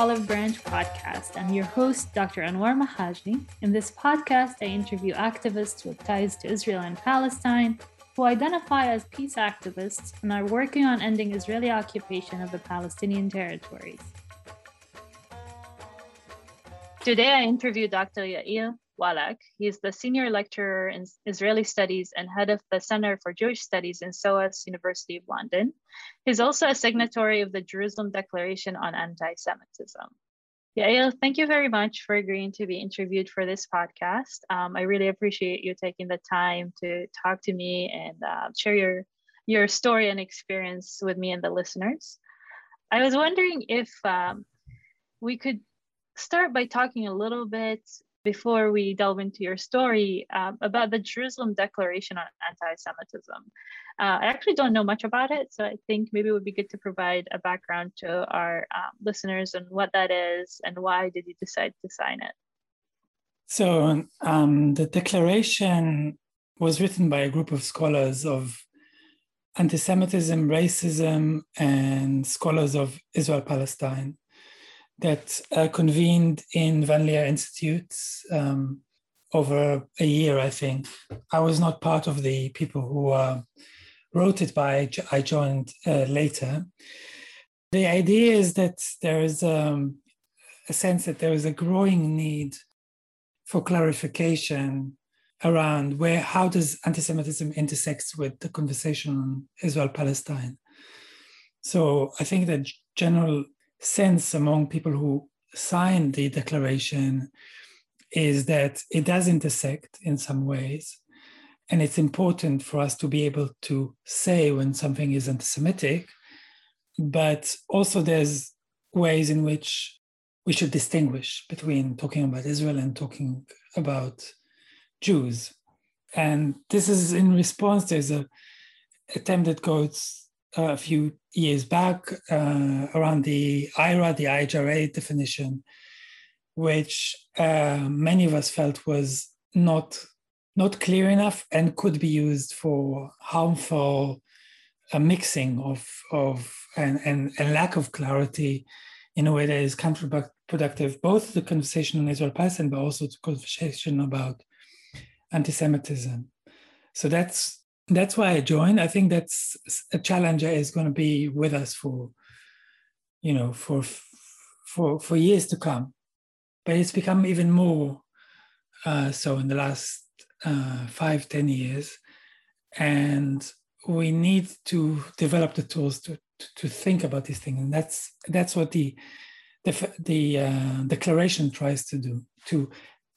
Olive Branch podcast. I'm your host, Dr. Anwar Mhajne. In this podcast, I interview activists with ties to Israel and Palestine who identify as peace activists and are working on ending Israeli occupation of the Palestinian territories. Today, I interview Dr. Yair Wallach. He is the senior lecturer in Israeli studies and head of the Center for Jewish Studies in SOAS University of London. He's also a signatory of the Jerusalem Declaration on Anti-Semitism. Yair, thank you very much for agreeing to be interviewed for this podcast. Um, I really appreciate you taking the time to talk to me and uh, share your, your story and experience with me and the listeners. I was wondering if um, we could start by talking a little bit before we delve into your story um, about the Jerusalem Declaration on Anti Semitism. Uh, I actually don't know much about it, so I think maybe it would be good to provide a background to our um, listeners and what that is and why did you decide to sign it? So, um, the declaration was written by a group of scholars of anti Semitism, racism, and scholars of Israel Palestine that uh, convened in Van Leer Institute um, over a year, I think. I was not part of the people who uh, wrote it, but I, joined uh, later. The idea is that there is um, a sense that there is a growing need for clarification around where how does anti-Semitism intersects with the conversation on Israel-Palestine. So I think that general sense among people who signed the declaration is that it does intersect in some ways. And it's important for us to be able to say when something is anti Semitic, but also there's ways in which we should distinguish between talking about Israel and talking about Jews. And this is in response, there's a attempt that goes a few years back uh, around the IHRA, the IHRA definition, which uh, many of us felt was not not clear enough and could be used for harmful uh, mixing of of and, and, and lack of clarity in a way that is counterproductive, both the conversation on Israel Palestine, but also the conversation about anti-Semitism. So that's that's why I joined. I think that's a challenger is going to be with us for, you know, for for for years to come. But it's become even more uh, so in the last uh, five ten years, and we need to develop the tools to to think about these things, and that's that's what the the, the uh, declaration tries to do to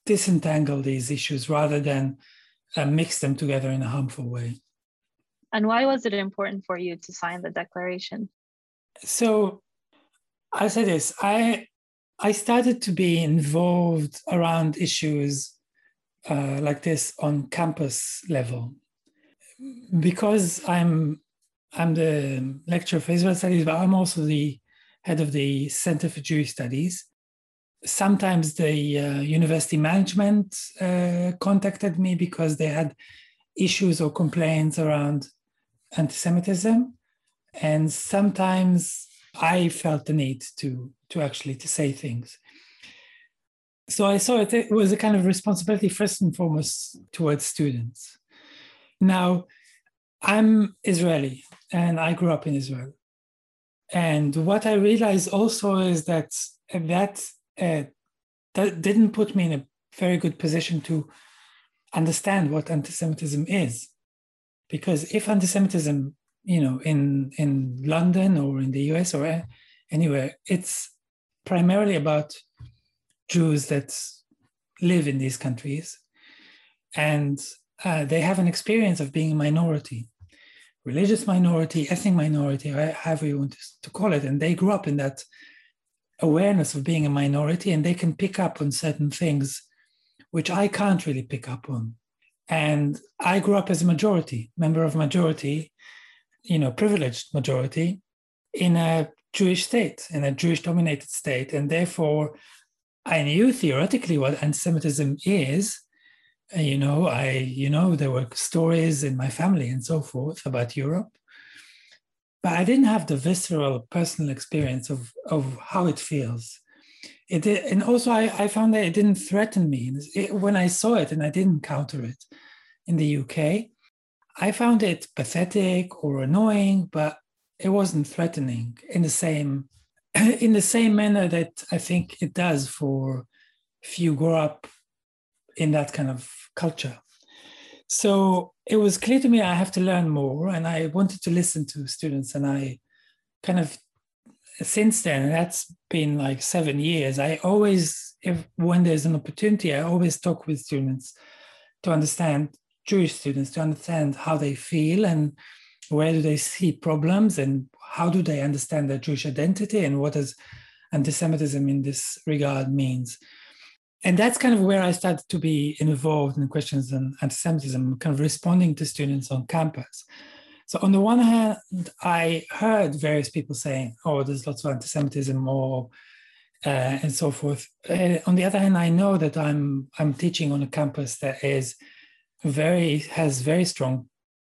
disentangle these issues rather than uh, mix them together in a harmful way. And why was it important for you to sign the declaration? So I'll say this. I I started to be involved around issues uh, like this on campus level because I'm I'm the lecturer for Israel Studies, but I'm also the head of the Center for Jewish Studies. Sometimes the uh, university management uh, contacted me because they had issues or complaints around anti-Semitism, and sometimes I felt the need to to actually to say things. So I saw it, it was a kind of responsibility first and foremost towards students. Now, I'm Israeli and I grew up in Israel. And what I realized also is that that, uh, that didn't put me in a very good position to understand what anti-Semitism is because if anti-Semitism, you know, in in London or in the US or anywhere, it's primarily about Jews that live in these countries, and uh, they have an experience of being a minority, religious minority, ethnic minority, however you want to call it, and they grew up in that awareness of being a minority, and they can pick up on certain things which I can't really pick up on. And I grew up as a majority, member of majority, you know, privileged majority in a Jewish state, in a Jewish dominated state. And therefore, I knew theoretically what anti-Semitism is. You know, I, you know, there were stories in my family and so forth about Europe. But I didn't have the visceral personal experience of, of how it feels. it did, and also I, I found that it didn't threaten me it, when I saw it and I didn't counter it in the UK. I found it pathetic or annoying, but it wasn't threatening in the same in the same manner that I think it does for if you grow up in that kind of culture. So it was clear to me I have to learn more, and I wanted to listen to students. And I kind of since then, that's been like seven years. I always, if when there's an opportunity, I always talk with students to understand Jewish students to understand how they feel and where do they see problems and how do they understand their Jewish identity and what does anti-Semitism in this regard means. And that's kind of where I started to be involved in questions on anti-Semitism, kind of responding to students on campus. So on the one hand, I heard various people saying, "Oh, there's lots of anti-Semitism," or uh, and so forth. Uh, on the other hand, I know that I'm I'm teaching on a campus that is very has very strong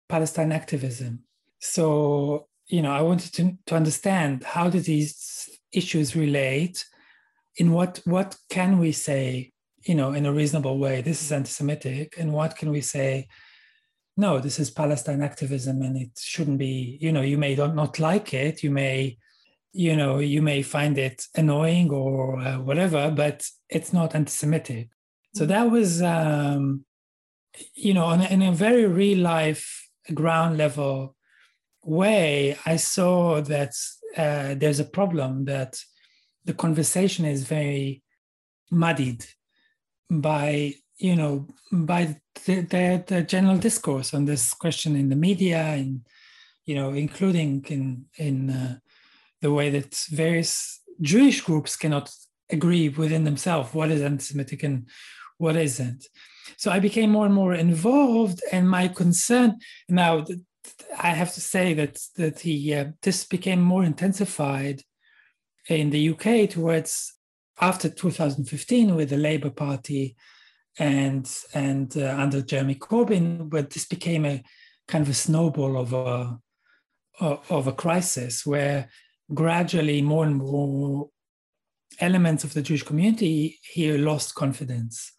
Palestine activism. So you know, I wanted to to understand how do these issues relate. In what what can we say, you know, in a reasonable way? This is anti-Semitic, and what can we say? no, this is Palestine activism and it shouldn't be, you know, you may not not like it, you may, you know, you may find it annoying or uh, whatever, but it's not anti Semitic. So mm-hmm. that was, um, you know, on, in a very real life, ground level way, I saw that uh, there's a problem that the conversation is very muddied by you know, by the, the, the, general discourse on this question in the media, and you know, including in in uh, the way that various Jewish groups cannot agree within themselves what is anti-Semitic and what isn't. So I became more and more involved, and my concern now. I have to say that that he uh, this became more intensified in the UK towards after 2015 with the Labour Party and and uh, under Jeremy Corbyn, but this became a kind of a snowball of a of a crisis where gradually more and more elements of the Jewish community here lost confidence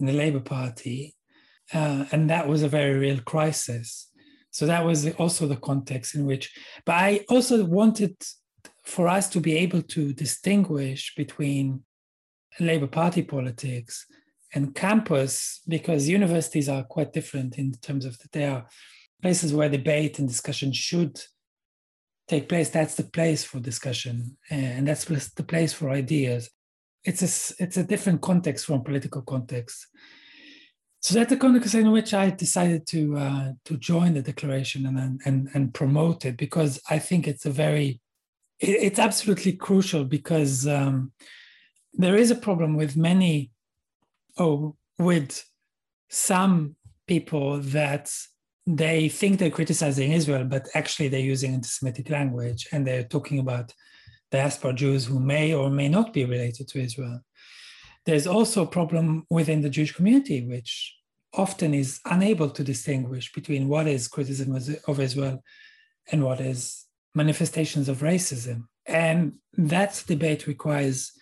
in the Labour Party, uh, and that was a very real crisis. So that was also the context in which. But I also wanted for us to be able to distinguish between Labour Party politics and campus because universities are quite different in terms of that they are places where debate and discussion should take place that's the place for discussion and that's the place for ideas it's a, it's a different context from political context. So that's the context in which I decided to uh, to join the declaration and, and and promote it because I think it's a very it's absolutely crucial because um, there is a problem with many oh, with some people that they think they're criticizing Israel, but actually they're using anti-Semitic language and they're talking about diaspora Jews who may or may not be related to Israel. There's also a problem within the Jewish community, which often is unable to distinguish between what is criticism of Israel and what is manifestations of racism. And that debate requires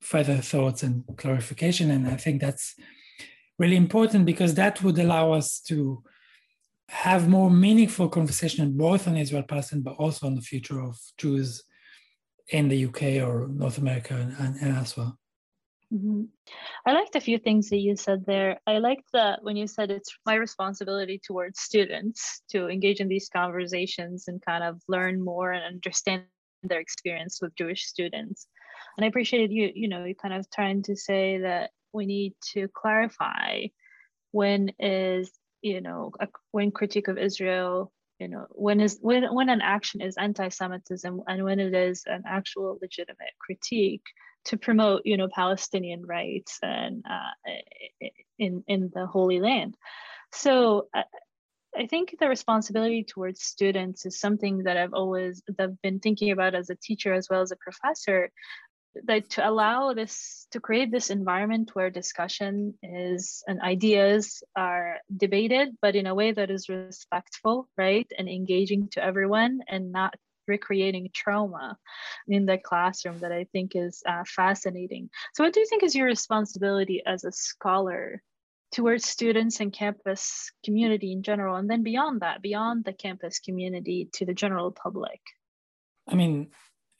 further thoughts and clarification. And I think that's really important because that would allow us to have more meaningful conversation both on Israel Palestine, but also on the future of Jews in the UK or North America and, and elsewhere. Mm-hmm. I liked a few things that you said there. I liked that when you said it's my responsibility towards students to engage in these conversations and kind of learn more and understand their experience with Jewish students and I appreciated you, you know, you kind of trying to say that we need to clarify when is, you know, a, when critique of Israel, you know, when is when when an action is anti-Semitism and when it is an actual legitimate critique to promote, you know, Palestinian rights and uh, in in the Holy Land. So uh, I think the responsibility towards students is something that I've always I've been thinking about as a teacher as well as a professor that to allow this to create this environment where discussion is and ideas are debated but in a way that is respectful right and engaging to everyone and not recreating trauma in the classroom that I think is uh, fascinating. So, what do you think is your responsibility as a scholar towards students and campus community in general, and then beyond that, beyond the campus community to the general public? I mean,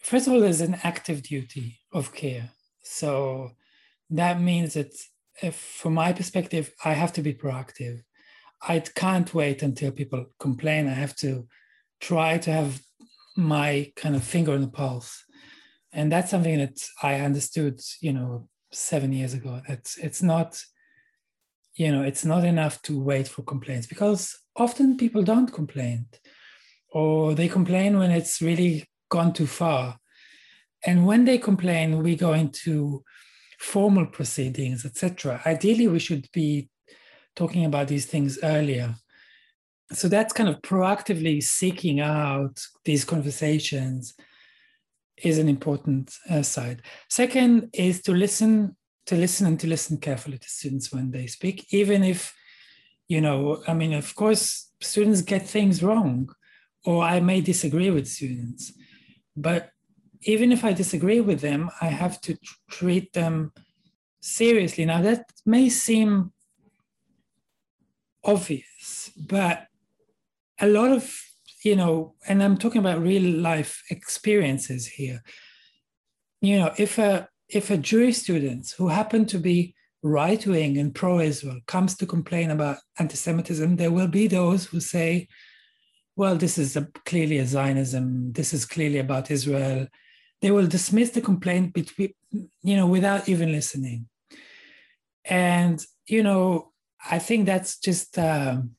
first of all, there's an active duty of care. So that means that if, from my perspective, I have to be proactive. I can't wait until people complain. I have to try to have my kind of finger on the pulse. And that's something that I understood, you know, seven years ago. That it's not, you know, it's not enough to wait for complaints because often people don't complain or they complain when it's really gone too far. And when they complain, we go into formal proceedings, etc. Ideally, we should be talking about these things earlier. So that's kind of proactively seeking out these conversations is an important uh, side. Second is to listen, to listen and to listen carefully to students when they speak, even if, you know, I mean, of course, students get things wrong, or I may disagree with students, but even if I disagree with them, I have to treat them seriously. Now, that may seem obvious, but a lot of, you know, and I'm talking about real life experiences here. You know, if a if a Jewish student who happen to be right wing and pro Israel comes to complain about anti Semitism, there will be those who say, well, this is a, clearly a Zionism, this is clearly about Israel. They will dismiss the complaint between, you know, without even listening. And, you know, I think that's just, um,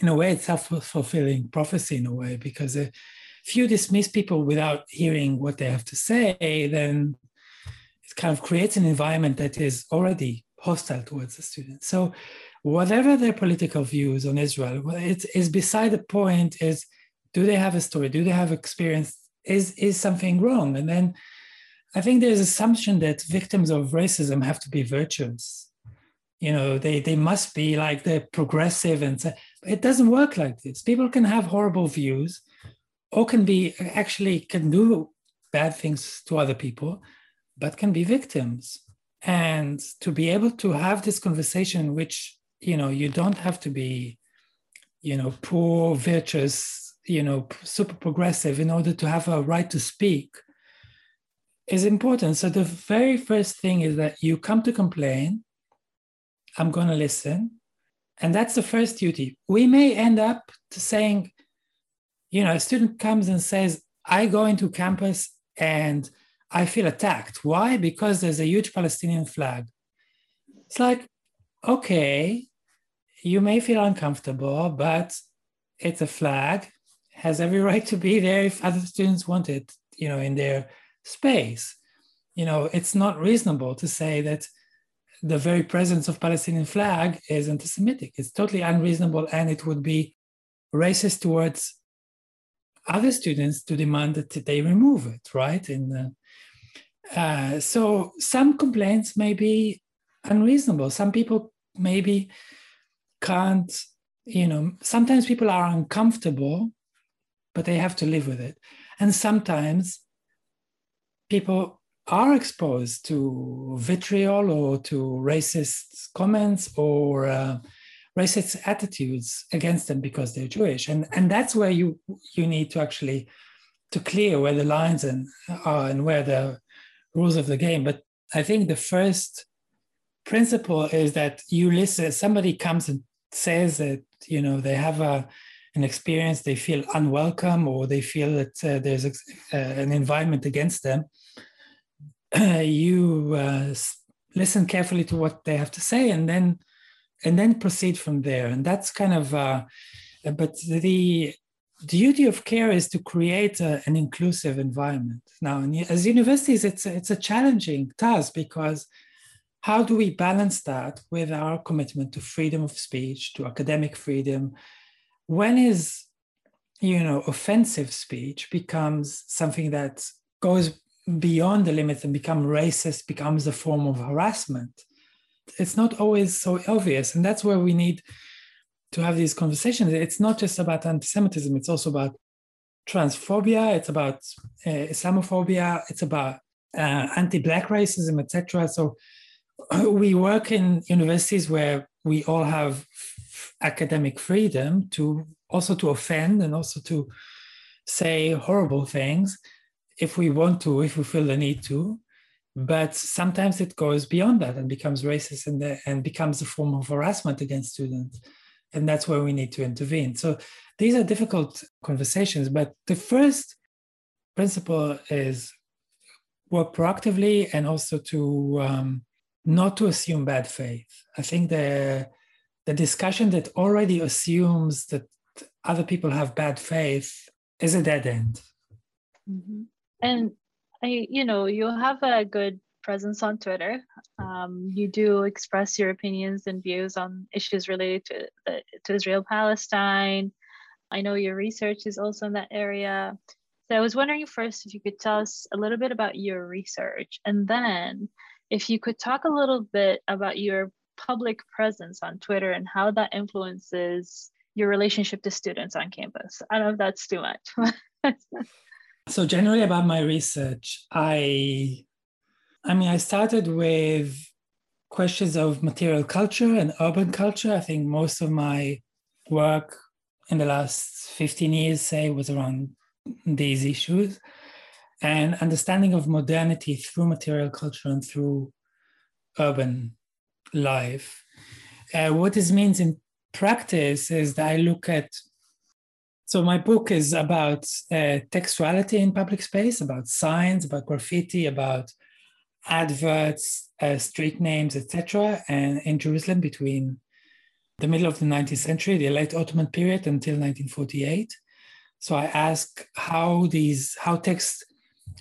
in a way, it's self fulfilling prophecy in a way, because if you dismiss people without hearing what they have to say, then it kind of creates an environment that is already hostile towards the students. So, whatever their political views on Israel, it is beside the point is do they have a story? Do they have experience? Is is something wrong? And then I think there's assumption that victims of racism have to be virtuous. You know, they they must be like they're progressive and it doesn't work like this. People can have horrible views or can be actually can do bad things to other people, but can be victims. And to be able to have this conversation, which you know you don't have to be you know poor virtuous you know super progressive in order to have a right to speak is important. So the very first thing is that you come to complain i'm going to listen and that's the first duty. We may end up to saying you know a student comes and says i go into campus and i feel attacked. Why? Because there's a huge palestinian flag. It's like okay you may feel uncomfortable, but it's a flag, has every right to be there if other students want it, you know, in their space. You know, it's not reasonable to say that the very presence of Palestinian flag is anti-Semitic. It's totally unreasonable, and it would be racist towards other students to demand that they remove it, right? And uh, so some complaints may be unreasonable. Some people maybe can't, you know, sometimes people are uncomfortable, but they have to live with it. And sometimes people are exposed to vitriol or to racist comments or uh, racist attitudes against them because they're Jewish. And, and that's where you, you need to actually to clear where the lines and, are and where the rules of the game. But I think the first principle is that you listen, somebody comes and says that, you know, they have a, an experience, they feel unwelcome or they feel that uh, there's a, uh, an environment against them, you uh, listen carefully to what they have to say and then and then proceed from there. And that's kind of, uh, but the duty of care is to create a, an inclusive environment. Now, as universities, it's a, it's a challenging task because how do we balance that with our commitment to freedom of speech, to academic freedom? When is, you know, offensive speech becomes something that goes beyond the limits and become racist, becomes a form of harassment? It's not always so obvious. And that's where we need to have these conversations. It's not just about anti Semitism, it's also about transphobia, it's about uh, Islamophobia, it's about uh, anti-black racism, etc. So we work in universities where we all have academic freedom to also to offend and also to say horrible things if we want to, if we feel the need to. But sometimes it goes beyond that and becomes racist and, and becomes a form of harassment against students. And that's where we need to intervene. So these are difficult conversations. But the first principle is work proactively and also to um, not to assume bad faith. I think the the discussion that already assumes that other people have bad faith is a dead end. Mm-hmm. And I, you know, you have a good presence on Twitter. Um, you do express your opinions and views on issues related to the, to Israel Palestine. I know your research is also in that area. So I was wondering first if you could tell us a little bit about your research, and then if you could talk a little bit about your public presence on Twitter and how that influences your relationship to students on campus. I don't know if that's too much. so generally about my research, I I mean I started with questions of material culture and urban culture. I think most of my work in the last 15 years, say, was around these issues and understanding of modernity through material culture and through urban life. Uh, what this means in practice is that I look at so my book is about uh, textuality in public space, about signs, about graffiti, about adverts, uh, street names, etc. And in Jerusalem between the middle of the 19th century, the late Ottoman period until 1948. So I ask how these how text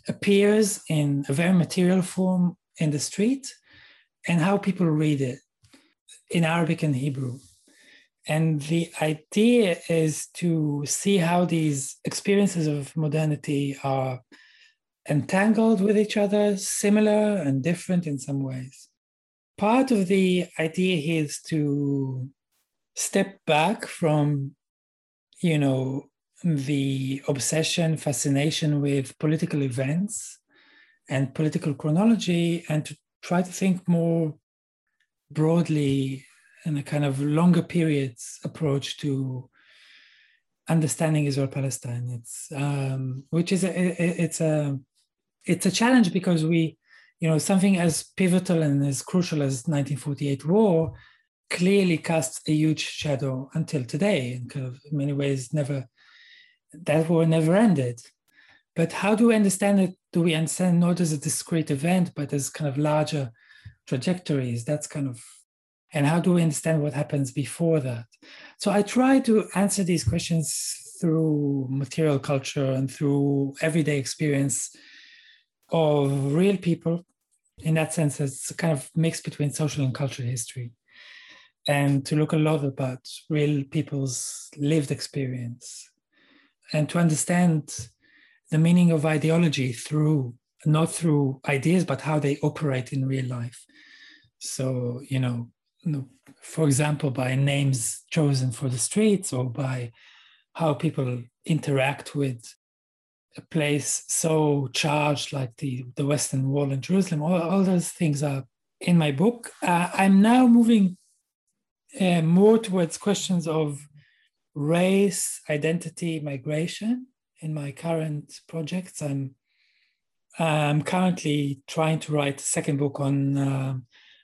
appears in a very material form in the street and how people read it in Arabic and Hebrew. And the idea is to see how these experiences of modernity are entangled with each other, similar and different in some ways. Part of the idea here is to step back from, you know, the obsession, fascination with political events and political chronology, and to try to think more broadly in a kind of longer periods approach to understanding Israel Palestine. It's um, which is a, it's a it's a challenge because we, you know, something as pivotal and as crucial as 1948 war clearly casts a huge shadow until today, and kind of in many ways never that war never ended. But how do we understand it? Do we understand not as a discrete event, but as kind of larger trajectories? That's kind of and how do we understand what happens before that so i try to answer these questions through material culture and through everyday experience of real people in that sense it's a kind of mix between social and cultural history and to look a lot about real people's lived experience and to understand the meaning of ideology through not through ideas but how they operate in real life so you know for example, by names chosen for the streets or by how people interact with a place so charged like the, the Western Wall in Jerusalem. All, all those things are in my book. Uh, I'm now moving uh, more towards questions of race, identity, migration in my current projects. I'm I'm currently trying to write a second book on uh,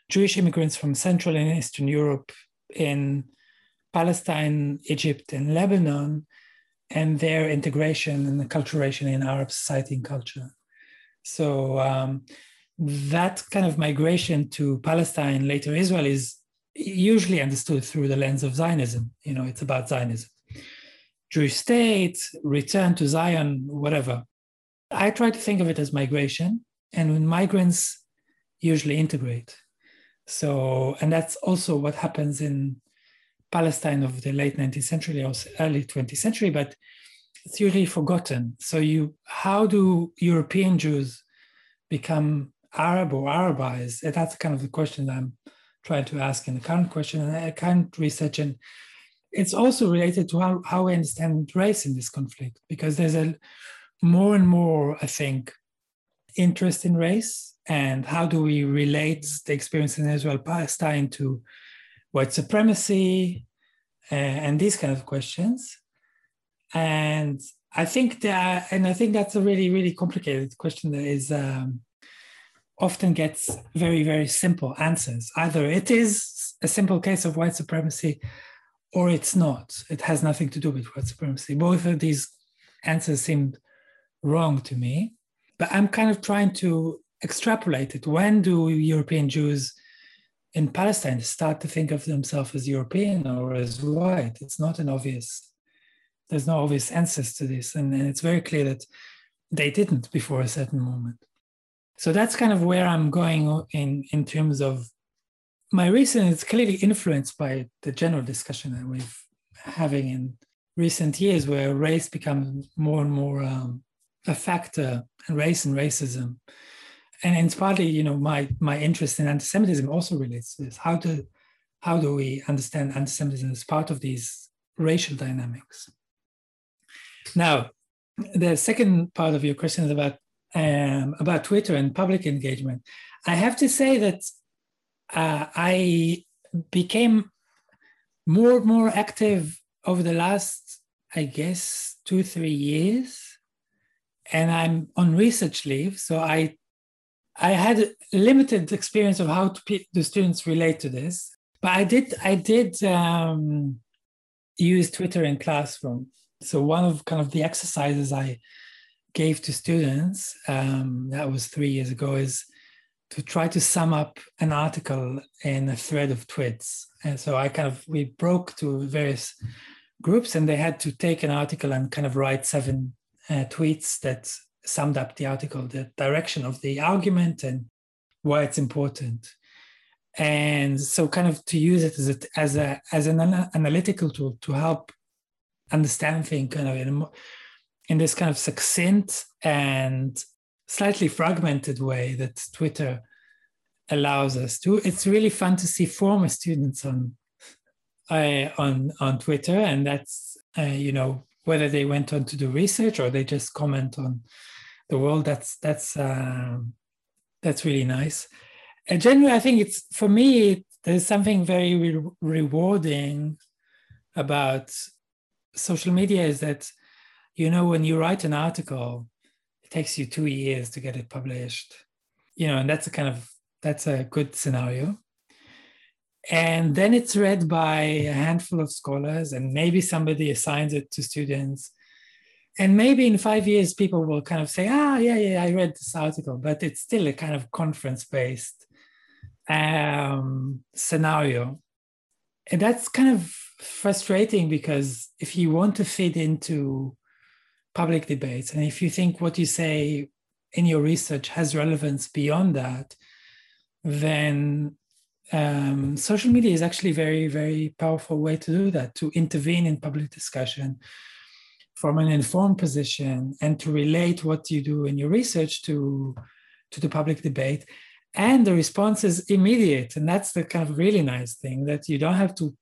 Jewish immigrants from Central and Eastern Europe in Palestine, Egypt, and Lebanon, and their integration and acculturation in Arab society and culture. So um, that kind of migration to Palestine, later Israel, is usually understood through the lens of Zionism. You know, it's about Zionism. Jewish state, return to Zion, whatever. I try to think of it as migration, and when migrants usually integrate. So, and that's also what happens in Palestine of the late 19th century or early 20th century, but it's usually forgotten. So, you, how do European Jews become Arab or Arabized? That's kind of the question I'm trying to ask in the current question and current research. And it's also related to how, how we understand race in this conflict, because there's a more and more, I think, interest in race and how do we relate the experience in Israel Palestine to white supremacy uh, and these kind of questions. And I think that, and I think that's a really, really complicated question that is um, often gets very, very simple answers. Either it is a simple case of white supremacy or it's not. It has nothing to do with white supremacy. Both of these answers seem wrong to me. But I'm kind of trying to extrapolate it. When do European Jews in Palestine start to think of themselves as European or as white? It's not an obvious, there's no obvious answers to this. And, and it's very clear that they didn't before a certain moment. So that's kind of where I'm going in, in terms of my reason is clearly influenced by the general discussion that we've having in recent years where race becomes more and more um, a factor and race and racism. And it's partly you know my my interest in anti-semitism also relates to this. How do how do we understand anti-semitism as part of these racial dynamics? Now the second part of your question is about um, about twitter and public engagement i have to say that uh, i became more and more active over the last i guess two three years and I'm on research leave, so I I had limited experience of how to the students relate to this, but I did I did um, use Twitter in classroom. So one of kind of the exercises I gave to students um, that was three years ago is to try to sum up an article in a thread of tweets. And so I kind of we broke to various groups and they had to take an article and kind of write seven uh, tweets that summed up the article, the direction of the argument and why it's important. And so, kind of to use it as a, as a as an analytical tool to help understand things, kind of in, a, in this kind of succinct and slightly fragmented way that Twitter allows us to. It's really fun to see former students on uh, on on Twitter, and that's uh, you know whether they went on to do research or they just comment on the world that's that's um, that's really nice and generally i think it's for me there's something very re- rewarding about social media is that you know when you write an article it takes you two years to get it published you know and that's a kind of that's a good scenario and then it's read by a handful of scholars, and maybe somebody assigns it to students. And maybe in five years, people will kind of say, ah, yeah, yeah, I read this article, but it's still a kind of conference based um, scenario. And that's kind of frustrating because if you want to fit into public debates, and if you think what you say in your research has relevance beyond that, then um, social media is actually very, very powerful way to do that, to intervene in public discussion from an informed position and to relate what you do in your research to, to the public debate. And the response is immediate. And that's the kind of really nice thing that you don't have to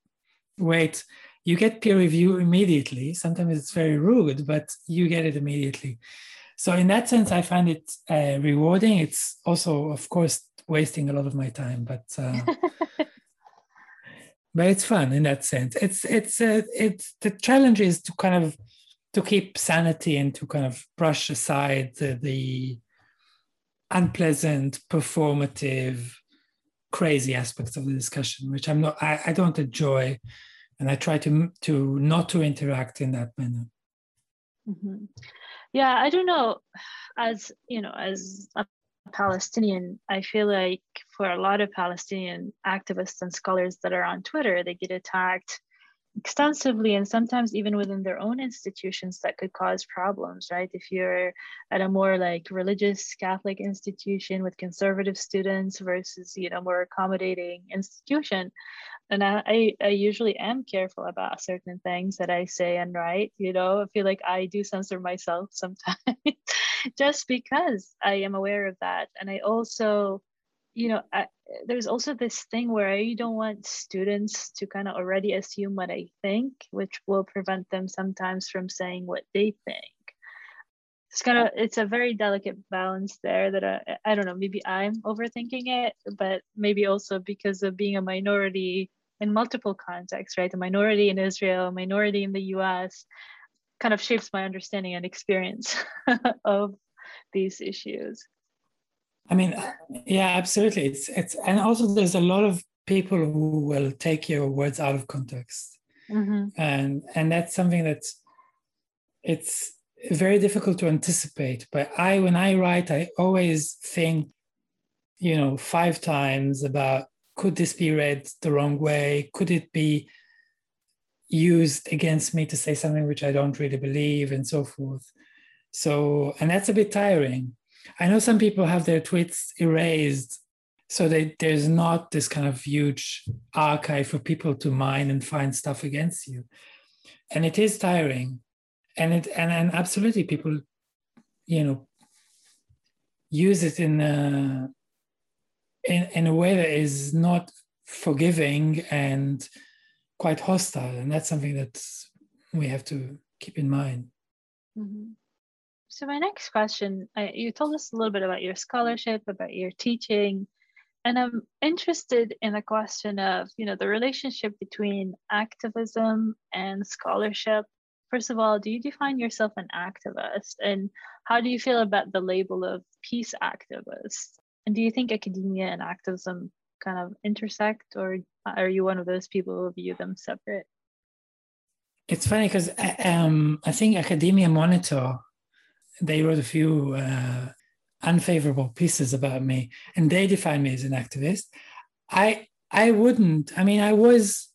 wait. You get peer review immediately. Sometimes it's very rude, but you get it immediately. So in that sense, I find it uh, rewarding. It's also, of course, wasting a lot of my time, but uh, but it's fun in that sense. It's it's uh, it's the challenge is to kind of to keep sanity and to kind of brush aside the, the unpleasant, performative, crazy aspects of the discussion, which I'm not. I, I don't enjoy, and I try to to not to interact in that manner. Mm-hmm. Yeah, I don't know. As you know, as a Palestinian, I feel like for a lot of Palestinian activists and scholars that are on Twitter, they get attacked extensively and sometimes even within their own institutions that could cause problems right? If you're at a more like religious catholic institution with conservative students versus you know more accommodating institution and I, I usually am careful about certain things that i say and write you know? I feel like i do censor myself sometimes just because i am aware of that. And i also you know I, there's also this thing where I don't want students to kind of already assume what I think, which will prevent them sometimes from saying what they think. It's kind of it's a very delicate balance there that I I don't know maybe I'm overthinking it, but maybe also because of being a minority in multiple contexts, right? A minority in Israel, a minority in the U.S. kind of shapes my understanding and experience of these issues. I mean, yeah, absolutely. It's it's and also there's a lot of people who will take your words out of context, mm-hmm. and and that's something that's it's very difficult to anticipate. But I, when I write, I always think, you know, five times about could this be read the wrong way? Could it be used against me to say something which I don't really believe, and so forth. So, and that's a bit tiring I know some people have their tweets erased so they, there's not this kind of huge archive for people to mine and find stuff against you. And it is tiring. And it and, and absolutely people, you know, use it in a in, in a way that is not forgiving and quite hostile. And that's something that we have to keep in mind. Mm-hmm. So my next question, you told us a little bit about your scholarship, about your teaching, and I'm interested in the question of, you know, the relationship between activism and scholarship. First of all, do you define yourself an activist, and how do you feel about the label of peace activist? And do you think academia and activism kind of intersect, or are you one of those people who view them separate? It's funny because um, I think Academia Monitor they wrote a few uh, unfavorable pieces about me, and they define me as an activist. I I wouldn't. I mean, I was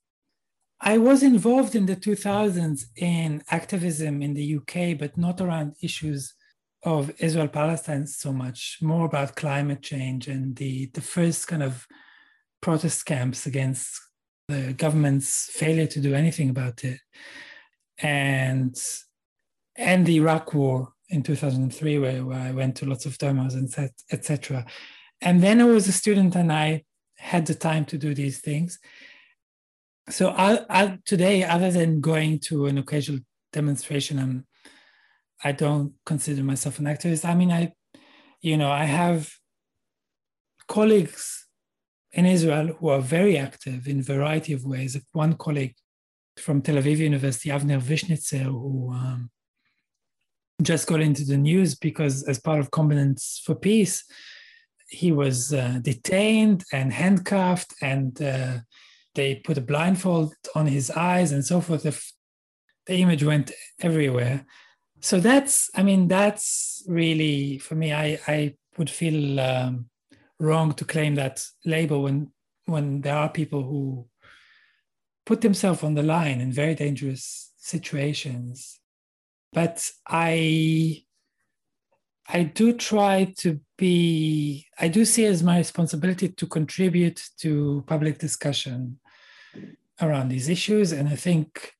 I was involved in the 2000s in activism in the UK, but not around issues of Israel Palestine so much, more about climate change and the, the first kind of protest camps against the government's failure to do anything about it. And and the Iraq war in 2003 where, where I went to lots of demos and etc. And then I was a student and I had the time to do these things. So I, I, today, other than going to an occasional demonstration, I'm, I don't consider myself an activist. I mean, I, you know, I have colleagues in Israel who are very active in a variety of ways. One colleague from Tel Aviv University, Avner Wishnitzer, who um, just got into the news because, as part of Combatants for Peace, he was uh, detained and handcuffed, and uh, they put a blindfold on his eyes and so forth. The, the image went everywhere. So that's, I mean, that's really for me. I I would feel um, wrong to claim that label when when there are people who put themselves on the line in very dangerous situations but I I do try to be I do see as my responsibility to contribute to public discussion around these issues. And I think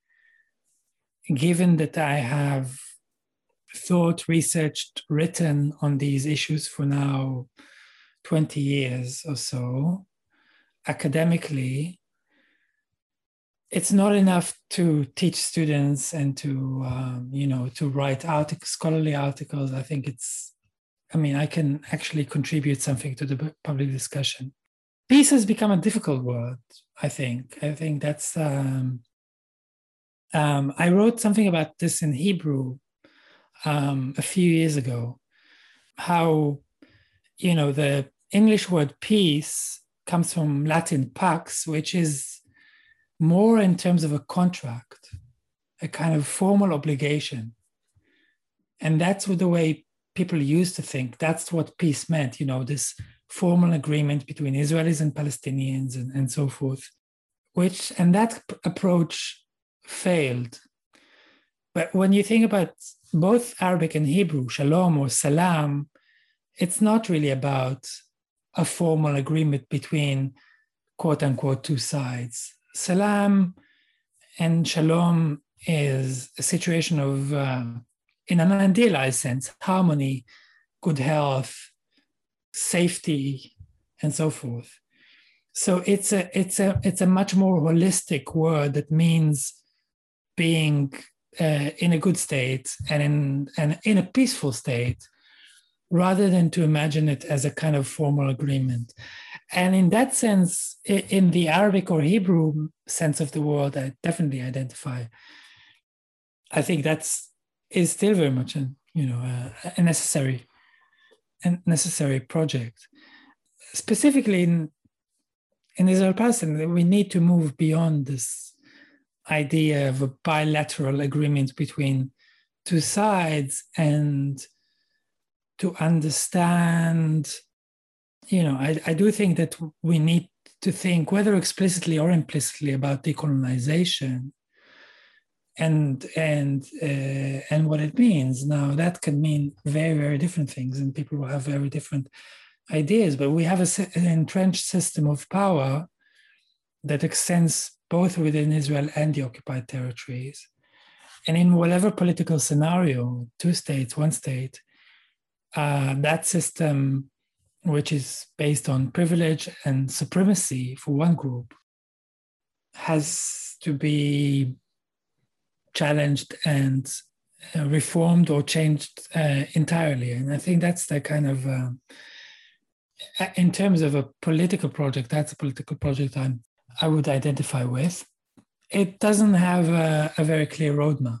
given that I have thought researched written on these issues for now 20 years or so academically it's not enough to teach students and to um, you know to write articles, scholarly articles. I think it's i mean i can actually contribute something to the public discussion. Peace has become a difficult word i think. I think that's um, um, i wrote something about this in hebrew um, a few years ago. How you know the english word peace comes from latin pax which is more in terms of a contract, a kind of formal obligation. And that's what the way people used to think. That's what peace meant, you know, this formal agreement between Israelis and Palestinians and, and so forth, which, and that approach failed. But when you think about both Arabic and Hebrew, shalom or salam, it's not really about a formal agreement between quote unquote two sides salam and shalom is a situation of, uh, in an idealized sense, harmony, good health, safety, and so forth. so it's a it's a it's a much more holistic word that means being uh, in a good state and in and in a peaceful state rather than to imagine it as a kind of formal agreement and in that sense in the arabic or hebrew sense of the word i definitely identify. I think that's is still very much a you know a, necessary a necessary project. Specifically in in Israel Palestine, we need to move beyond this idea of a bilateral agreement between two sides and to understand, you know, I, I do think that we need to think, whether explicitly or implicitly, about decolonization and and uh, and what it means. Now that can mean very very different things, and people will have very different ideas, but we have a, an entrenched system of power that extends both within Israel and the occupied territories. And in whatever political scenario, two states, one state, uh, that system, which is based on privilege and supremacy for one group, has to be challenged and uh, reformed or changed uh, entirely. And I think that's the kind of uh, in terms of a political project, that's a political project I'm, I would identify with. It doesn't have a, a very clear roadmap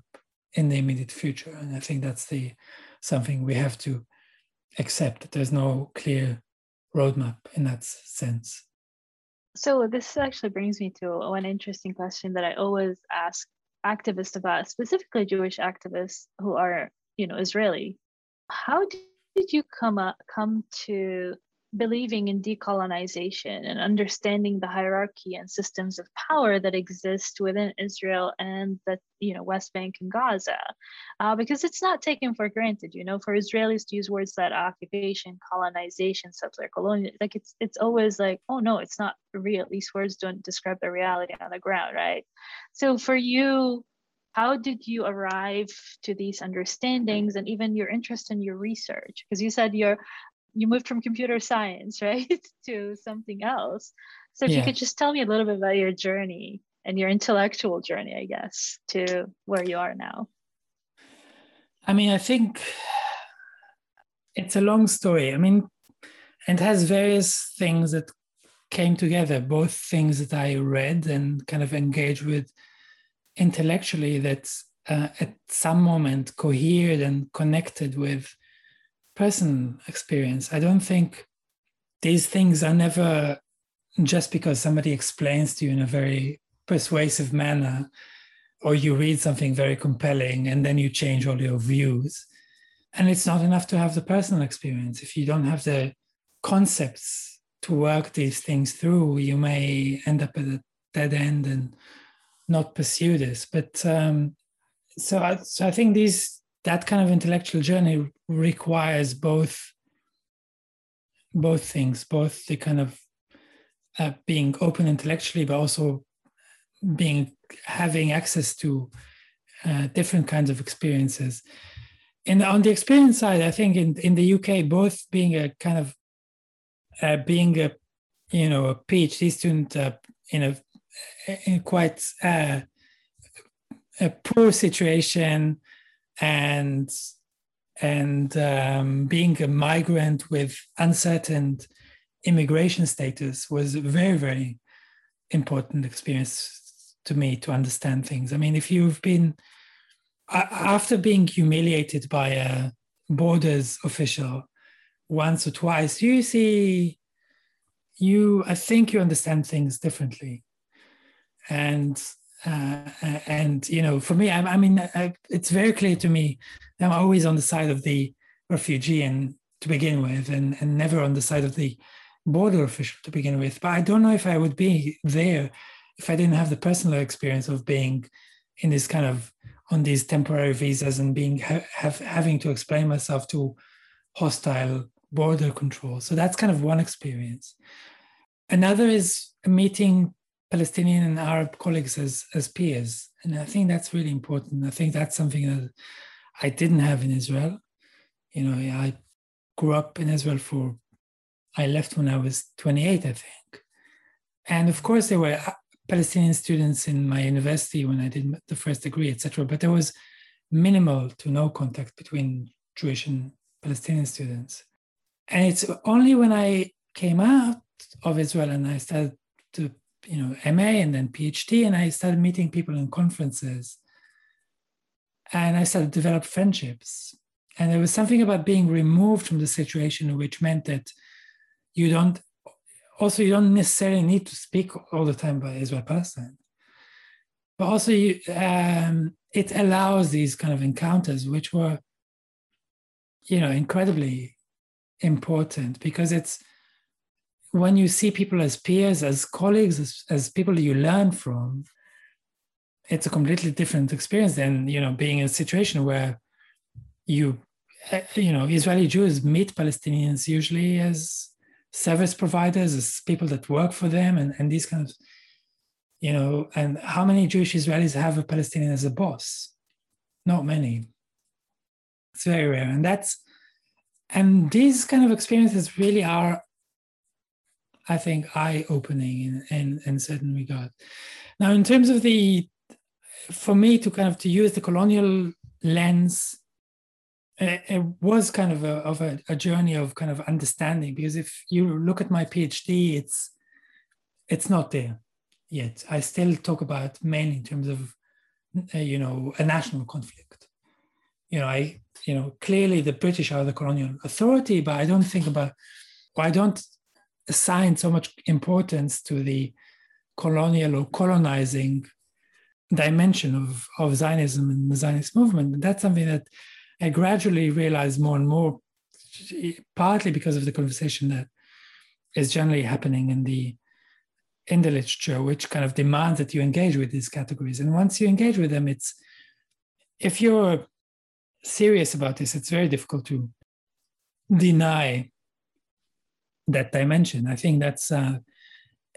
in the immediate future, and I think that's the something we have to accept. There's no clear roadmap in that sense. So this actually brings me to one interesting question that I always ask activists about, specifically Jewish activists who are, you know, Israeli. How did you come up, come to believing in decolonization and understanding the hierarchy and systems of power that exist within Israel and the you know West Bank and Gaza, uh, because it's not taken for granted. You know, for Israelis to use words like occupation, colonization, settler, colonial, like it's it's always like, oh no, it's not real. These words don't describe the reality on the ground, right? So for you. How did you arrive to these understandings and even your interest in your research? Because you said you're you moved from computer science, right, to something else. So if yeah. you could just tell me a little bit about your journey and your intellectual journey, I guess, to where you are now. I mean, I think it's a long story. I mean, it has various things that came together, both things that I read and kind of engaged with intellectually that uh, at some moment cohered and connected with personal experience. I don't think these things are never just because somebody explains to you in a very persuasive manner or you read something very compelling and then you change all your views. And it's not enough to have the personal experience. If you don't have the concepts to work these things through, you may end up at a dead end and not pursue this. But um, so, I, so I think these that kind of intellectual journey requires both both things both the kind of uh, being open intellectually but also being having access to uh, different kinds of experiences. And on the experience side i think in, in the uk both being a kind of uh, being a you know a phd student uh, in a in quite uh, a poor situation and and um, being a migrant with uncertain immigration status was a very very important experience to me to understand things. I mean if you've been after being humiliated by a borders official once or twice you see you i think you understand things differently. And uh, and you know, for me, I, I mean, I, it's very clear to me. I'm always on the side of the refugee and to begin with, and and never on the side of the border official to begin with. But I don't know if I would be there if I didn't have the personal experience of being in this kind of on these temporary visas and being have having to explain myself to hostile border control. So that's kind of one experience. Another is meeting Palestinian and Arab colleagues as, as peers. And I think that's really important. I think that's something that I didn't have in Israel. You know, I grew up in Israel for, I left when I was 28, I think. and of course there were uh, Palestinian students in my university when I did the first degree, etc. But there was minimal to no contact between Jewish and Palestinian students. And it's only when I came out of Israel and I started to, you know, MA and then PhD, and I started meeting people in conferences. And I started to develop friendships. And there was something about being removed from the situation, which meant that you don't also you don't necessarily need to speak all the time about Israel Palestine, but also you, um, it allows these kind of encounters, which were, you know, incredibly important because it's when you see people as peers, as colleagues, as, as people you learn from. It's a completely different experience than you know being in a situation where you, uh, you know, Israeli Jews meet Palestinians usually as service providers, as people that work for them, and, and these kind of, you know, and how many Jewish Israelis have a Palestinian as a boss? Not many. It's very rare. And that's, and these kind of experiences really are, I think, eye opening in, in, in certain regard. Now, in terms of the, for me to kind of to use the colonial lens it was kind of a of a, a, journey of kind of understanding because if you look at my PhD, it's it's not there yet. I still talk about mainly in terms of uh, you know a national conflict. You know, I you know clearly the British are the colonial authority, but I don't think about I don't assign so much importance to the colonial or colonizing dimension of, of Zionism and the Zionist movement. And that's something that I gradually realized more and more, partly because of the conversation that is generally happening in the in the literature, which kind of demands that you engage with these categories. And once you engage with them, it's if you're serious about this, it's very difficult to deny that dimension. I think that's uh,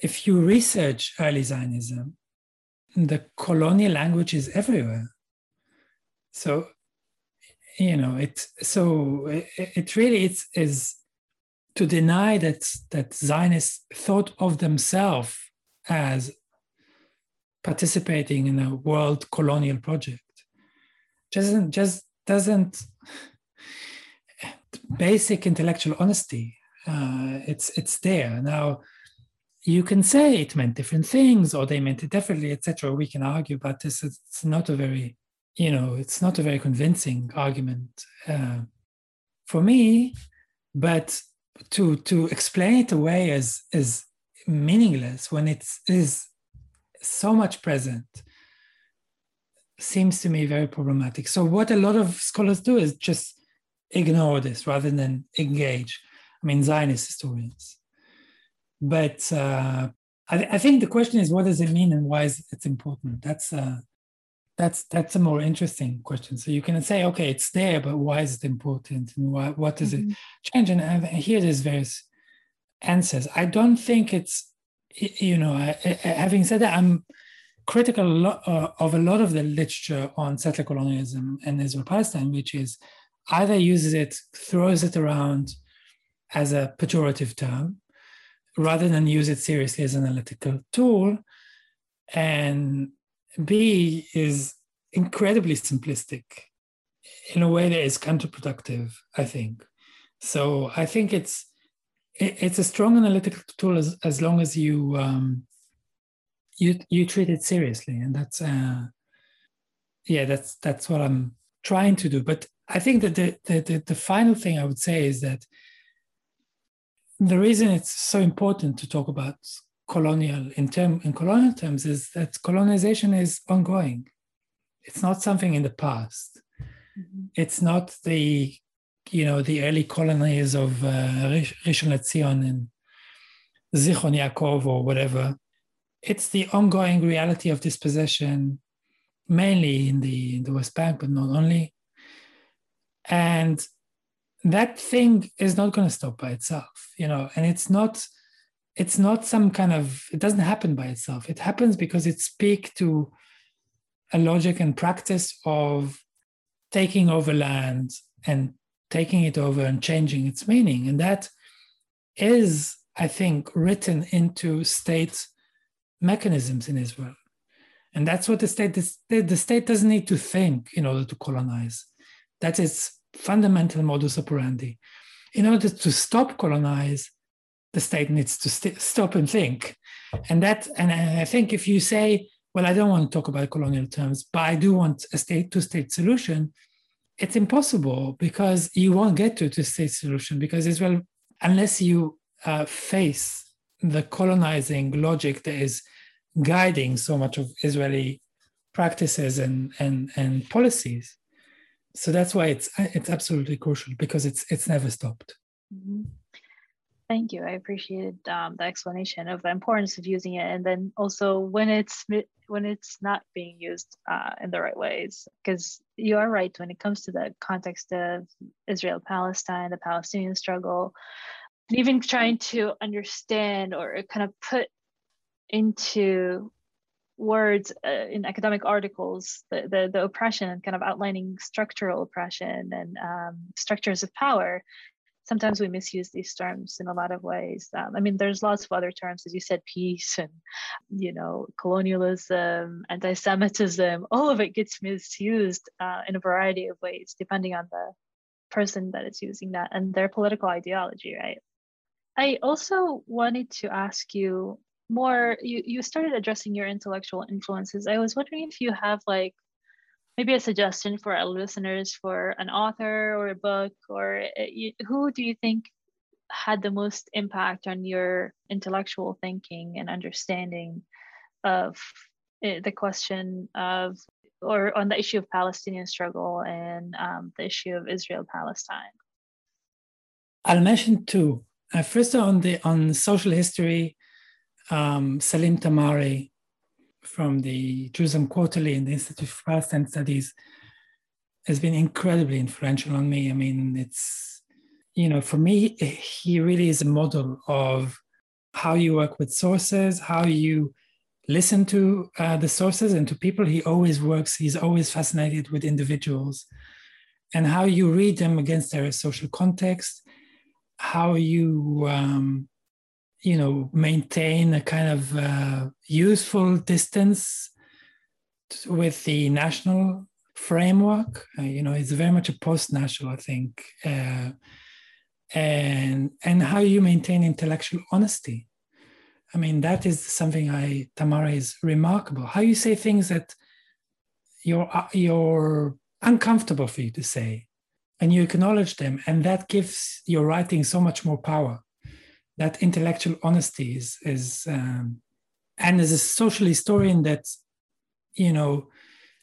if you research early Zionism, the colonial language is everywhere. So you know it so it, it really it's is to deny that that zionists thought of themselves as participating in a world colonial project just just doesn't basic intellectual honesty uh, it's it's there now you can say it meant different things or they meant it differently etc we can argue but this it's not a very you know, it's not a very convincing argument uh, for me. But to to explain it away as as meaningless when it is so much present seems to me very problematic. So what a lot of scholars do is just ignore this rather than engage. I mean, Zionist historians. But uh, I, I, think the question is, what does it mean and why is it important? That's uh, that's that's a more interesting question. So you can say, okay, it's there, but why is it important, and why, what does mm-hmm. it change? And, and here there's various answers. I don't think it's, you know, I, I, having said that, I'm critical uh, of a lot of the literature on settler colonialism and Israel Palestine, which is either uses it, throws it around as a pejorative term, rather than use it seriously as an analytical tool, and B is incredibly simplistic in a way that is counterproductive, I think. So I think it's it's a strong analytical tool as, as long as you um, you you treat it seriously, and that's uh, yeah, that's that's what I'm trying to do. But I think that the, the the, the final thing I would say is that the reason it's so important to talk about colonial in term in colonial terms is that colonization is ongoing. It's not something in the past. Mm-hmm. It's not the you know the early colonies of uh, Rishon LeZion and Zichron Yaakov or whatever. It's the ongoing reality of dispossession, mainly in the in the West Bank, but not only. And that thing is not going to stop by itself, you know, and it's not it's not some kind of it doesn't happen by itself it happens because it speaks to a logic and practice of taking over land and taking it over and changing its meaning and that is i think written into state mechanisms in Israel. And that's what the state, the the state doesn't need to think in order to colonize. That is fundamental modus operandi. In order to stop colonize, the state needs to st- stop and think. And that, and I think if you say, well, I don't want to talk about colonial terms, but I do want a state to state solution, it's impossible because you won't get to a two state solution because Israel, unless you uh, face the colonizing logic that is guiding so much of Israeli practices and, and, and policies. So that's why it's it's absolutely crucial because it's it's never stopped. Mm-hmm. Thank you. I appreciated um, the explanation of the importance of using it, and then also when it's when it's not being used uh, in the right ways. Because you are right when it comes to the context of Israel Palestine, the Palestinian struggle, and even trying to understand or kind of put into words uh, in academic articles the, the, the oppression and kind of outlining structural oppression and um, structures of power sometimes we misuse these terms in a lot of ways. Um, i mean there's lots of other terms as you said peace and you know colonialism anti-semitism all of it gets misused uh, in a variety of ways depending on the person that is using that and their political ideology right? I also wanted to ask you more you, you started addressing your intellectual influences. I was wondering if you have like maybe a suggestion for our listeners for an author or a book or eh, who do you think had the most impact on your intellectual thinking and understanding of eh, the question of or on the issue of palestinian struggle and um, the issue of israel palestine i'll mention two. Uh, first on the on social history, um, Salim Tamari from the Jerusalem Quarterly and the Institute for Palestine Studies has been incredibly influential on me. I mean, it's you know, for me, he really is a model of how you work with sources, how you listen to uh, the sources and to people. He always works. He's always fascinated with individuals, and how you read them against their social context how you um, you know maintain a kind of uh, useful distance with the national framework. Uh, you know it's very much a post-national i think uh, and and how you maintain intellectual honesty. I mean that is something i Tamari is remarkable. How you say things that you're uh, you're uncomfortable for you to say and you acknowledge them and that gives your writing so much more power that intellectual honesty is is um, and as a social historian that you know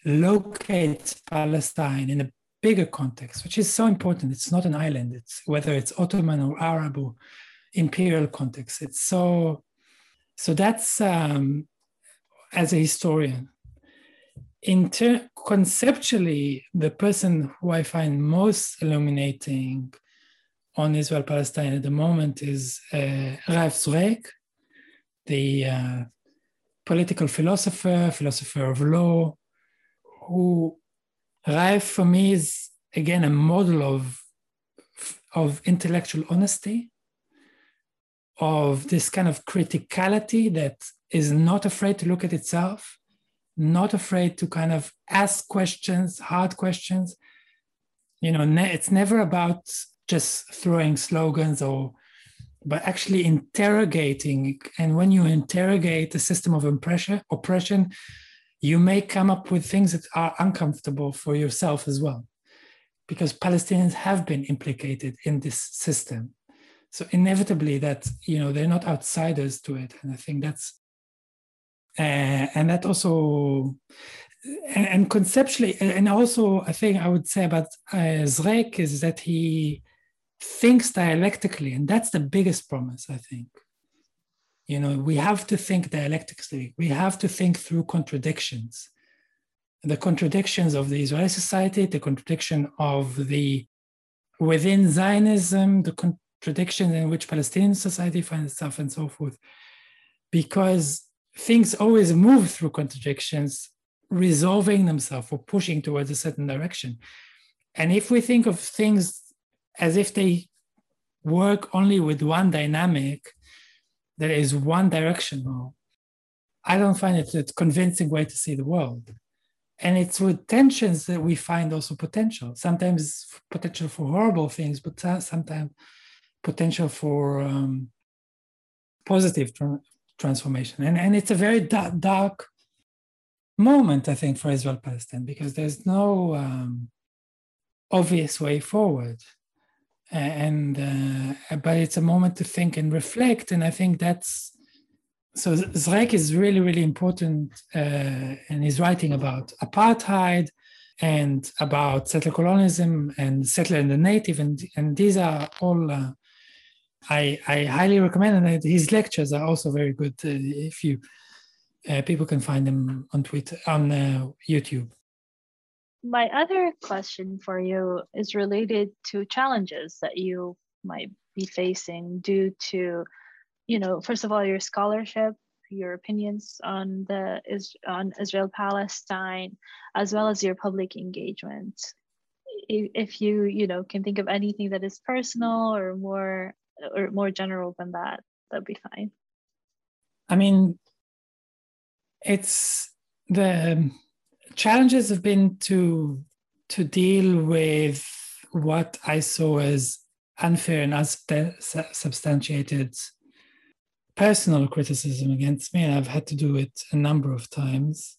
locates palestine in a bigger context which is so important. It's not an island. It's whether it's ottoman or arab or imperial context. It's so so that's um, as a historian. Inter- conceptually, the person who I find most illuminating on Israel Palestine at the moment is uh, Raef the uh, political philosopher, philosopher of law, who Raef for me is again a model of, of intellectual honesty, of this kind of criticality that is not afraid to look at itself not afraid to kind of ask questions, hard questions. You know, ne- it's never about just throwing slogans or, but actually interrogating. And when you interrogate the system of oppression, oppression, you may come up with things that are uncomfortable for yourself as well, because Palestinians have been implicated in this system. So inevitably, that you know they're not outsiders to it, and I think that's uh, and that also and, and, conceptually and also i think i would say about uh, Zreik is that he thinks dialectically and that's the biggest promise i think. You know we have to think dialectically. We have to think through contradictions. The contradictions of the israeli society the contradiction of the within zionism the contradiction in which palestinian society finds itself and so forth. Because things always move through contradictions, resolving themselves or pushing towards a certain direction. And if we think of things as if they work only with one dynamic that is one directional, I don't find it a convincing way to see the world. And it's with tensions that we find also potential. Sometimes potential for horrible things, but sometimes potential for um, positive tra- transformation. And, and it's a very da- dark moment, I think, for Israel Palestine, because there's no um, obvious way forward. And uh, but it's a moment to think and reflect, and I think that's so. Zreik is really, really important, uh, and he's writing about apartheid and about settler colonialism and settler and the native, and and these are all. Uh, I, I highly recommend, and his lectures are also very good. Uh, if you uh, people can find them on Twitter, on uh, YouTube. My other question for you is related to challenges that you might be facing due to, you know, first of all, your scholarship, your opinions on the is on Israel Palestine, as well as your public engagement. If you, you know, can think of anything that is personal or more or more general than that, that'd be fine. I mean, it's the challenges have been to to deal with what I saw as unfair and unsubstantiated personal criticism against me, I've had to do it a number of times.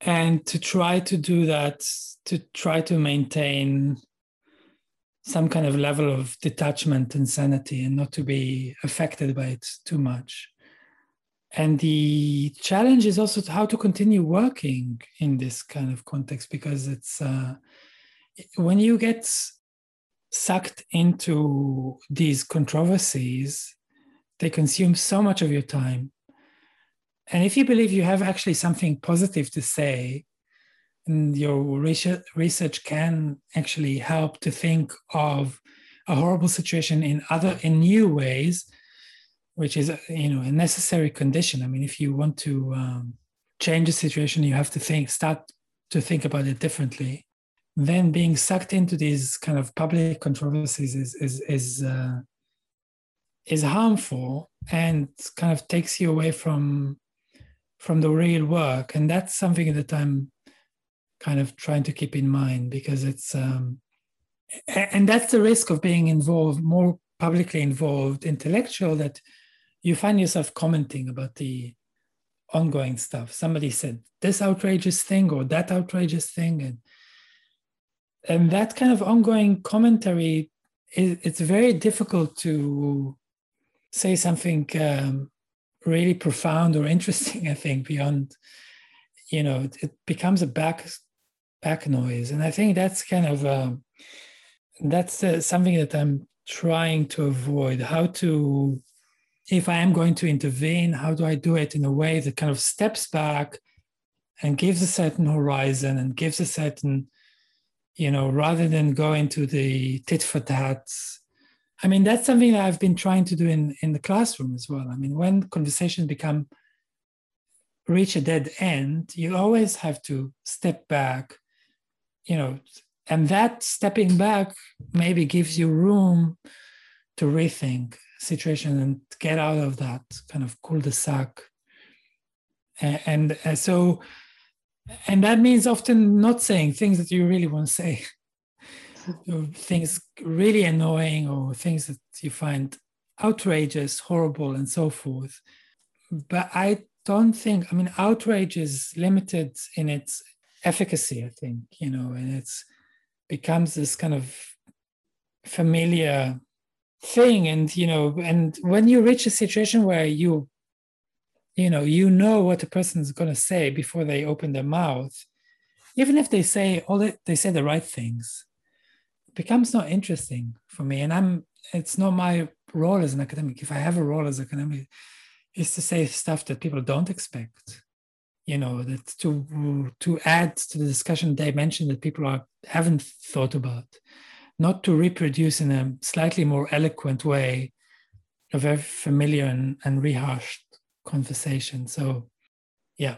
And to try to do that, to try to maintain some kind of level of detachment and sanity and not to be affected by it too much. And the challenge is also how to continue working in this kind of context because it's uh, when you get sucked into these controversies, they consume so much of your time. And if you believe you have actually something positive to say, and your research can actually help to think of a horrible situation in other in new ways which is you know a necessary condition. I mean if you want to um, change the situation you have to think start to think about it differently. Then being sucked into these kind of public controversies is is is uh, is harmful and kind of takes you away from from the real work. And that's something that i'm kind of trying to keep in mind because it's um, and that's the risk of being involved more publicly involved intellectual that you find yourself commenting about the ongoing stuff. Somebody said this outrageous thing or that outrageous thing and and that kind of ongoing commentary it's very difficult to say something um, really profound or interesting i think beyond you know it, it becomes a back back noise. And i think that's kind of uh, that's uh, something that i'm trying to avoid how to if i am going to intervene how do i do it in a way that kind of steps back and gives a certain horizon and gives a certain you know rather than go into the tit for tat? I mean that's something that i've been trying to do in in the classroom as well. I mean when conversations become reach a dead end you always have to step back you know, and that stepping back maybe gives you room to rethink situation and get out of that kind of cul-de-sac. And, and, and so, and that means often not saying things that you really want to say, things really annoying or things that you find outrageous, horrible, and so forth. But I don't think, I mean, outrage is limited in its efficacy, I think, you know, and it's becomes this kind of familiar thing. And, you know, and when you reach a situation where you, you know, you know what the person is going to say before they open their mouth, even if they say all the, they say the right things, it becomes not interesting for me. And I'm, it's not my role as an academic. If I have a role as an academic, is to say stuff that people don't expect you know that to to add to the discussion dimension that people are haven't thought about not to reproduce in a slightly more eloquent way a very familiar and, and rehashed conversation. So yeah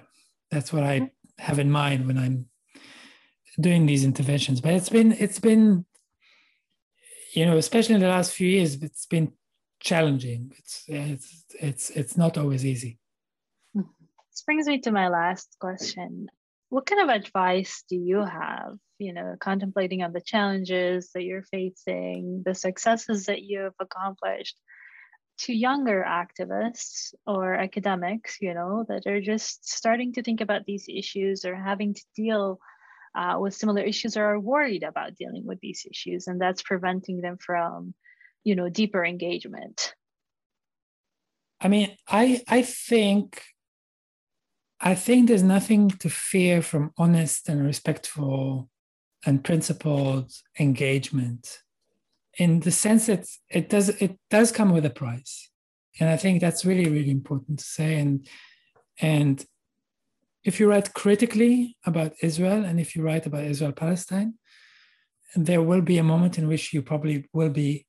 that's what i mm-hmm. have in mind when i'm doing these interventions. But it's been it's been you know especially in the last few years it's been challenging. It's it's it's, it's not always easy. Mm-hmm. This brings me to my last question. What kind of advice do you have, you know, contemplating on the challenges that you're facing, the successes that you have accomplished to younger activists or academics, you know, that are just starting to think about these issues or having to deal uh, with similar issues or are worried about dealing with these issues, and that's preventing them from, you know, deeper engagement? I mean, I I think I think there's nothing to fear from honest and respectful and principled engagement in the sense that it does it does come with a price. And i think that's really really important to say. And and if you write critically about israel and if you write about israel palestine there will be a moment in which you probably will be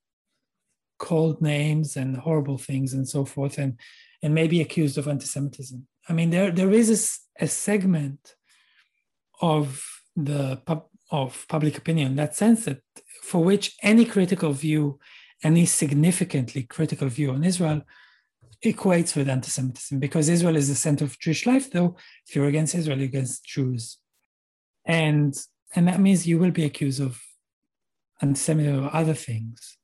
called names and horrible things and so forth and and maybe accused of anti-semitism. I mean, there there is a, a segment of the pub, of public opinion in that sense that for which any critical view, any significantly critical view on Israel equates with anti-Semitism because Israel is the center of Jewish life, though if you're against Israel, you're against Jews. And and that means you will be accused of anti-Semitism or other things.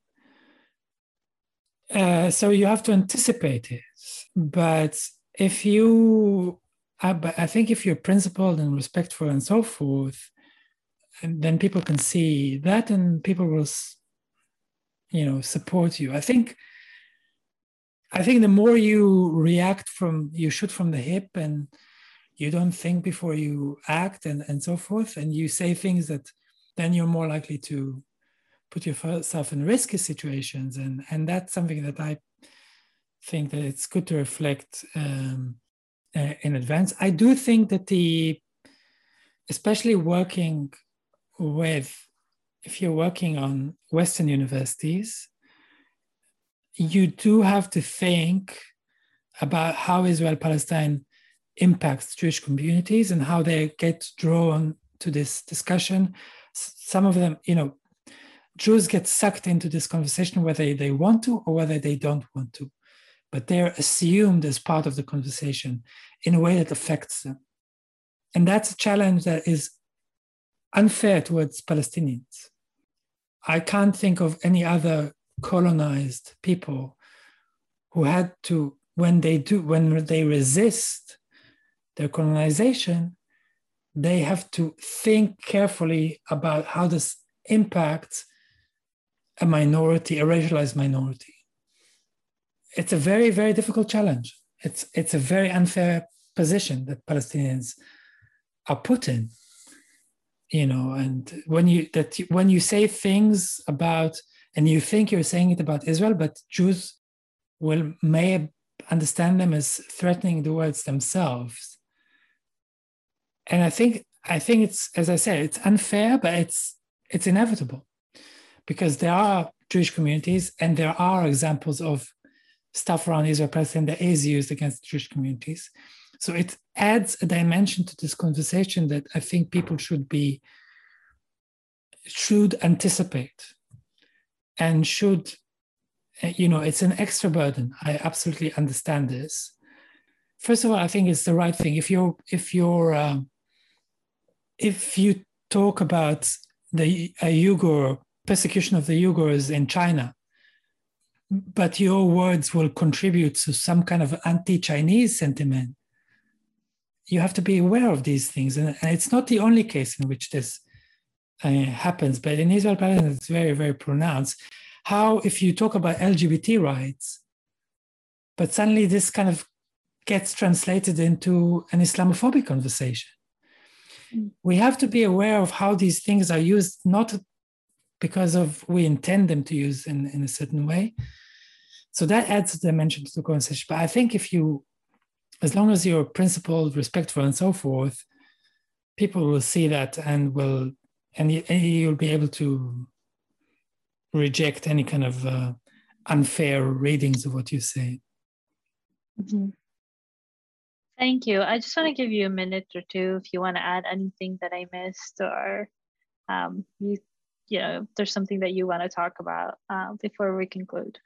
Uh, so you have to anticipate it. But if you I think if you're principled and respectful and so forth, and then people can see that and people will, you know, support you. I think, I think the more you react from, you shoot from the hip and you don't think before you act and, and so forth, and you say things that then you're more likely to put yourself in risky situations. And, and that's something that I think that it's good to reflect um, uh, in advance. I do think that the, especially working with, if you're working on Western universities, you do have to think about how Israel Palestine impacts Jewish communities and how they get drawn to this discussion. Some of them, you know, Jews get sucked into this conversation whether they want to or whether they don't want to but they're assumed as part of the conversation in a way that affects them. And that's a challenge that is unfair towards Palestinians. I can't think of any other colonized people who had to, when they do, when they resist their colonization, they have to think carefully about how this impacts a minority, a racialized minority it's a very very difficult challenge. It's it's a very unfair position that Palestinians are put in. You know, and when you that when you say things about and you think you're saying it about Israel, but Jews will may understand them as threatening the words themselves. And I think I think it's as I said, it's unfair, but it's it's inevitable because there are Jewish communities and there are examples of stuff around Israel Palestine that is used against Jewish communities. So it adds a dimension to this conversation that I think people should be should anticipate and should you know it's an extra burden i absolutely understand this first of all i think it's the right thing if you're if you're um, if you talk about the uyghur persecution of the uyghurs in china but your words will contribute to some kind of anti-Chinese sentiment. You have to be aware of these things, and, it's not the only case in which this uh, happens. But in Israel, Palestine, it's very, very pronounced. How, if you talk about LGBT rights, but suddenly this kind of gets translated into an Islamophobic conversation. Mm. We have to be aware of how these things are used, not because of we intend them to use in, in a certain way. So that adds a dimension to the conversation. But I think if you, as long as you're principled, respectful, and so forth, people will see that and will, and, you, will be able to reject any kind of uh, unfair readings of what you say. Mm-hmm. Thank you. I just want to give you a minute or two if you want to add anything that I missed or um, you you know there's something that you want to talk about uh, before we conclude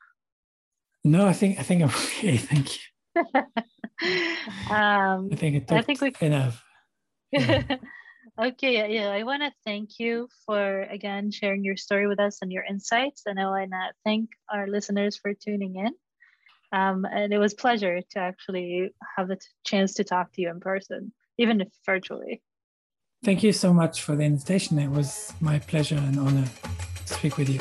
no i think i think i'm okay thank you um, I think it took I think we... enough. Yeah. okay, yeah, I want to thank you for again sharing your story with us and your insights, and I want to thank our listeners for tuning in. Um, and it was pleasure to actually have the chance to talk to you in person, even if virtually. Thank you so much for the invitation. It was my pleasure and honor to speak with you.